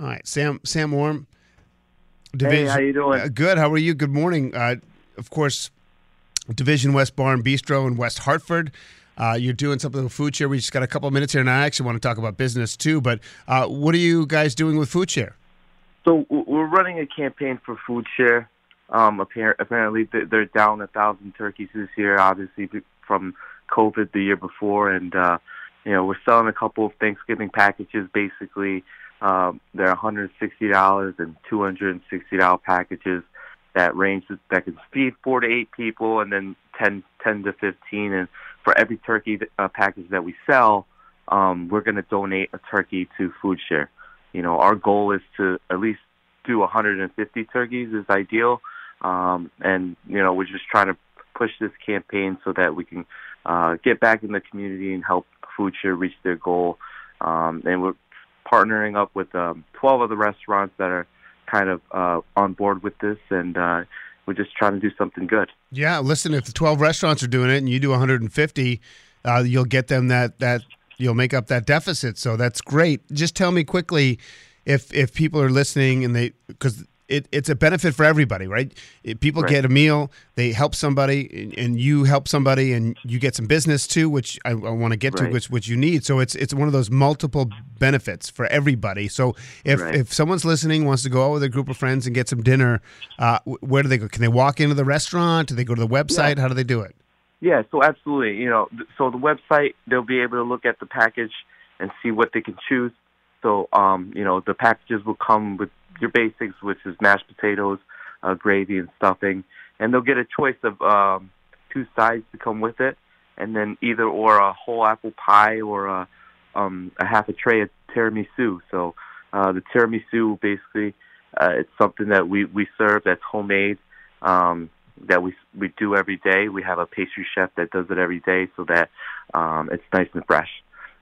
All right, Sam. Sam Warm. Hey, how you doing? Uh, good. How are you? Good morning. Uh, of course, Division West Bar and Bistro in West Hartford. Uh, you're doing something with Food Share. We just got a couple of minutes here, and I actually want to talk about business too. But uh, what are you guys doing with Food Share? So we're running a campaign for food share. Um, apparently, they're down a thousand turkeys this year, obviously from COVID the year before, and uh, you know we're selling a couple of Thanksgiving packages. Basically, um, they're 160 dollars and 260 dollar packages that range that can feed four to eight people, and then 10, 10 to 15. And for every turkey uh, package that we sell, um, we're going to donate a turkey to Food Share. You know, our goal is to at least do 150 turkeys is ideal, um, and you know we're just trying to push this campaign so that we can uh, get back in the community and help Food Share reach their goal. Um, and we're partnering up with um, 12 other restaurants that are kind of uh, on board with this, and uh, we're just trying to do something good. Yeah, listen. If the 12 restaurants are doing it, and you do 150, uh, you'll get them that that you'll make up that deficit. So that's great. Just tell me quickly if if people are listening and they because it, it's a benefit for everybody, right? If people Right. get a meal, they help somebody, and- and you help somebody, and you get some business too, which I, I want to get to, which which you need. So it's it's one of those multiple benefits for everybody. So if Right. if someone's listening, wants to go out with a group of friends and get some dinner, uh, where do they go? Can they walk into the restaurant? Do they go to the website? How do they do it? Yeah, so absolutely. You know, so the website they'll be able to look at the package and see what they can choose. So, um, you know, the packages will come with your basics, which is mashed potatoes, uh, gravy, and stuffing, and they'll get a choice of um, two sides to come with it, and then either or a whole apple pie or a, um, a half a tray of tiramisu. So, uh, the tiramisu basically uh, it's something that we we serve that's homemade. Um, that we we do every day. We have a pastry chef that does it every day, so that um, it's nice and fresh.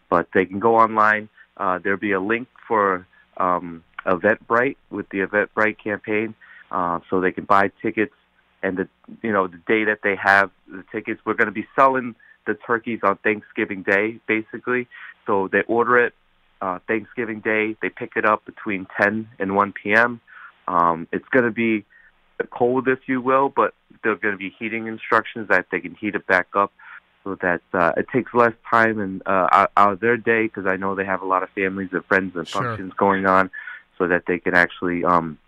But they can go online. Uh, there'll be a link for um, Eventbrite with the Eventbrite campaign, uh, so they can buy tickets. And the you know the day that they have the tickets, we're going to be selling the turkeys on Thanksgiving Day, basically. So they order it uh, Thanksgiving Day. They pick it up between 10 and 1 p.m. Um, it's going to be cold, if you will, but there are going to be heating instructions that they can heat it back up so that uh, it takes less time and uh, out, out of their day because I know they have a lot of families and friends and Sure. functions going on, so that they can actually, um,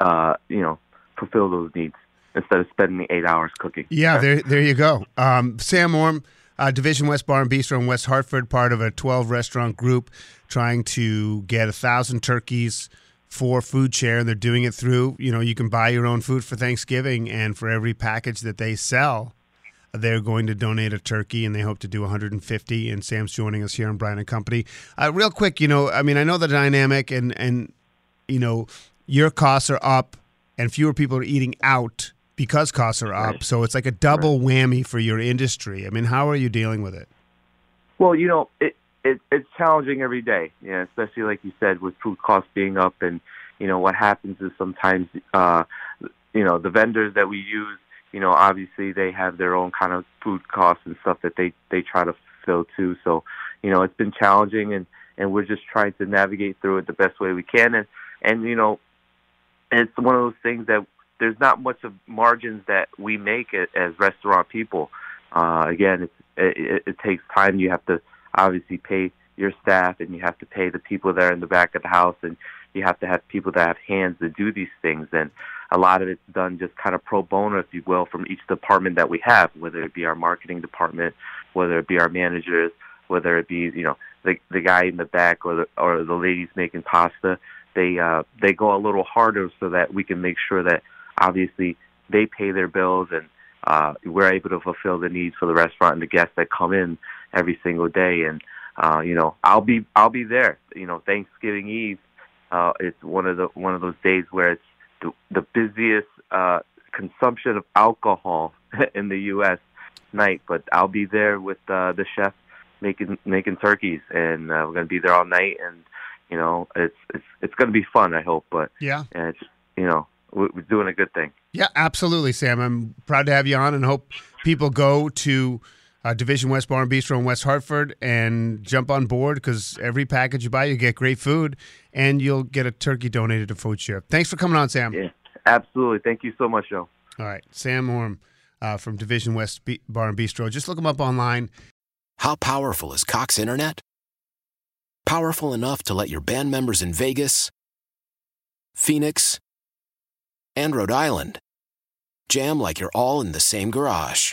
uh, you know, fulfill those needs instead of spending eight hours cooking. Yeah, there, there you go. Um, Sam Orm, uh, Division West Bar and Bistro in West Hartford, part of a 12 restaurant group trying to get a thousand turkeys for food share. and They're doing it through, you know, you can buy your own food for Thanksgiving, and for every package that they sell, they're going to donate a turkey, and they hope to do 150. And Sam's joining us here on Brian and Company. Uh, real quick, you know, I mean, I know the dynamic, and and you know, your costs are up, and fewer people are eating out because costs are up. Right. So it's like a double whammy for your industry. I mean, how are you dealing with it? Well, you know, it, it it's challenging every day. You know, especially like you said, with food costs being up, and you know what happens is sometimes, uh, you know, the vendors that we use, you know, obviously they have their own kind of food costs and stuff that they they try to fill too. So, you know, it's been challenging, and and we're just trying to navigate through it the best way we can, and and you know, it's one of those things that there's not much of margins that we make as restaurant people. Uh, again, it's, it, it, takes time. You have to obviously pay your staff, and you have to pay the people that are in the back of the house, and you have to have people that have hands to do these things. And a lot of it's done just kind of pro bono, if you will, from each department that we have, whether it be our marketing department, whether it be our managers, whether it be you know the the guy in the back or the or the ladies making pasta. They uh, they go a little harder so that we can make sure that obviously they pay their bills and uh, we're able to fulfill the needs for the restaurant and the guests that come in every single day. And uh, you know, I'll be I'll be there. You know, Thanksgiving Eve, uh, it's one of the one of those days where it's the, the busiest uh, consumption of alcohol in the U.S. night. But I'll be there with uh, the chef making making turkeys, and uh, we're gonna be there all night. And you know, it's it's it's gonna be fun. I hope. But yeah, and it's you know, we're, we're doing a good thing. Yeah, absolutely, Sam. I'm proud to have you on, and hope people go to uh, Division West Bar and Bistro in West Hartford and jump on board because every package you buy, you get great food and you'll get a turkey donated to Food Share. Thanks for coming on, Sam. Yeah, absolutely. Thank you so much, Joe. All right, Sam Orm uh, from Division West B- Bar and Bistro. Just look him up online. How powerful is Cox Internet? Powerful enough to let your band members in Vegas, Phoenix, and Rhode Island jam like you're all in the same garage.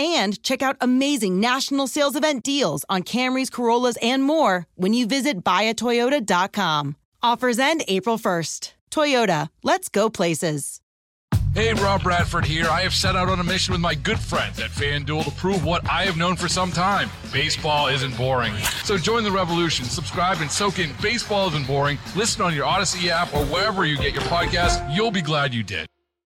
and check out amazing national sales event deals on Camrys, Corollas, and more when you visit buyatoyota.com. Offers end April 1st. Toyota, let's go places. Hey, Rob Bradford here. I have set out on a mission with my good friends at FanDuel to prove what I have known for some time baseball isn't boring. So join the revolution. Subscribe and soak in Baseball Isn't Boring. Listen on your Odyssey app or wherever you get your podcast. You'll be glad you did.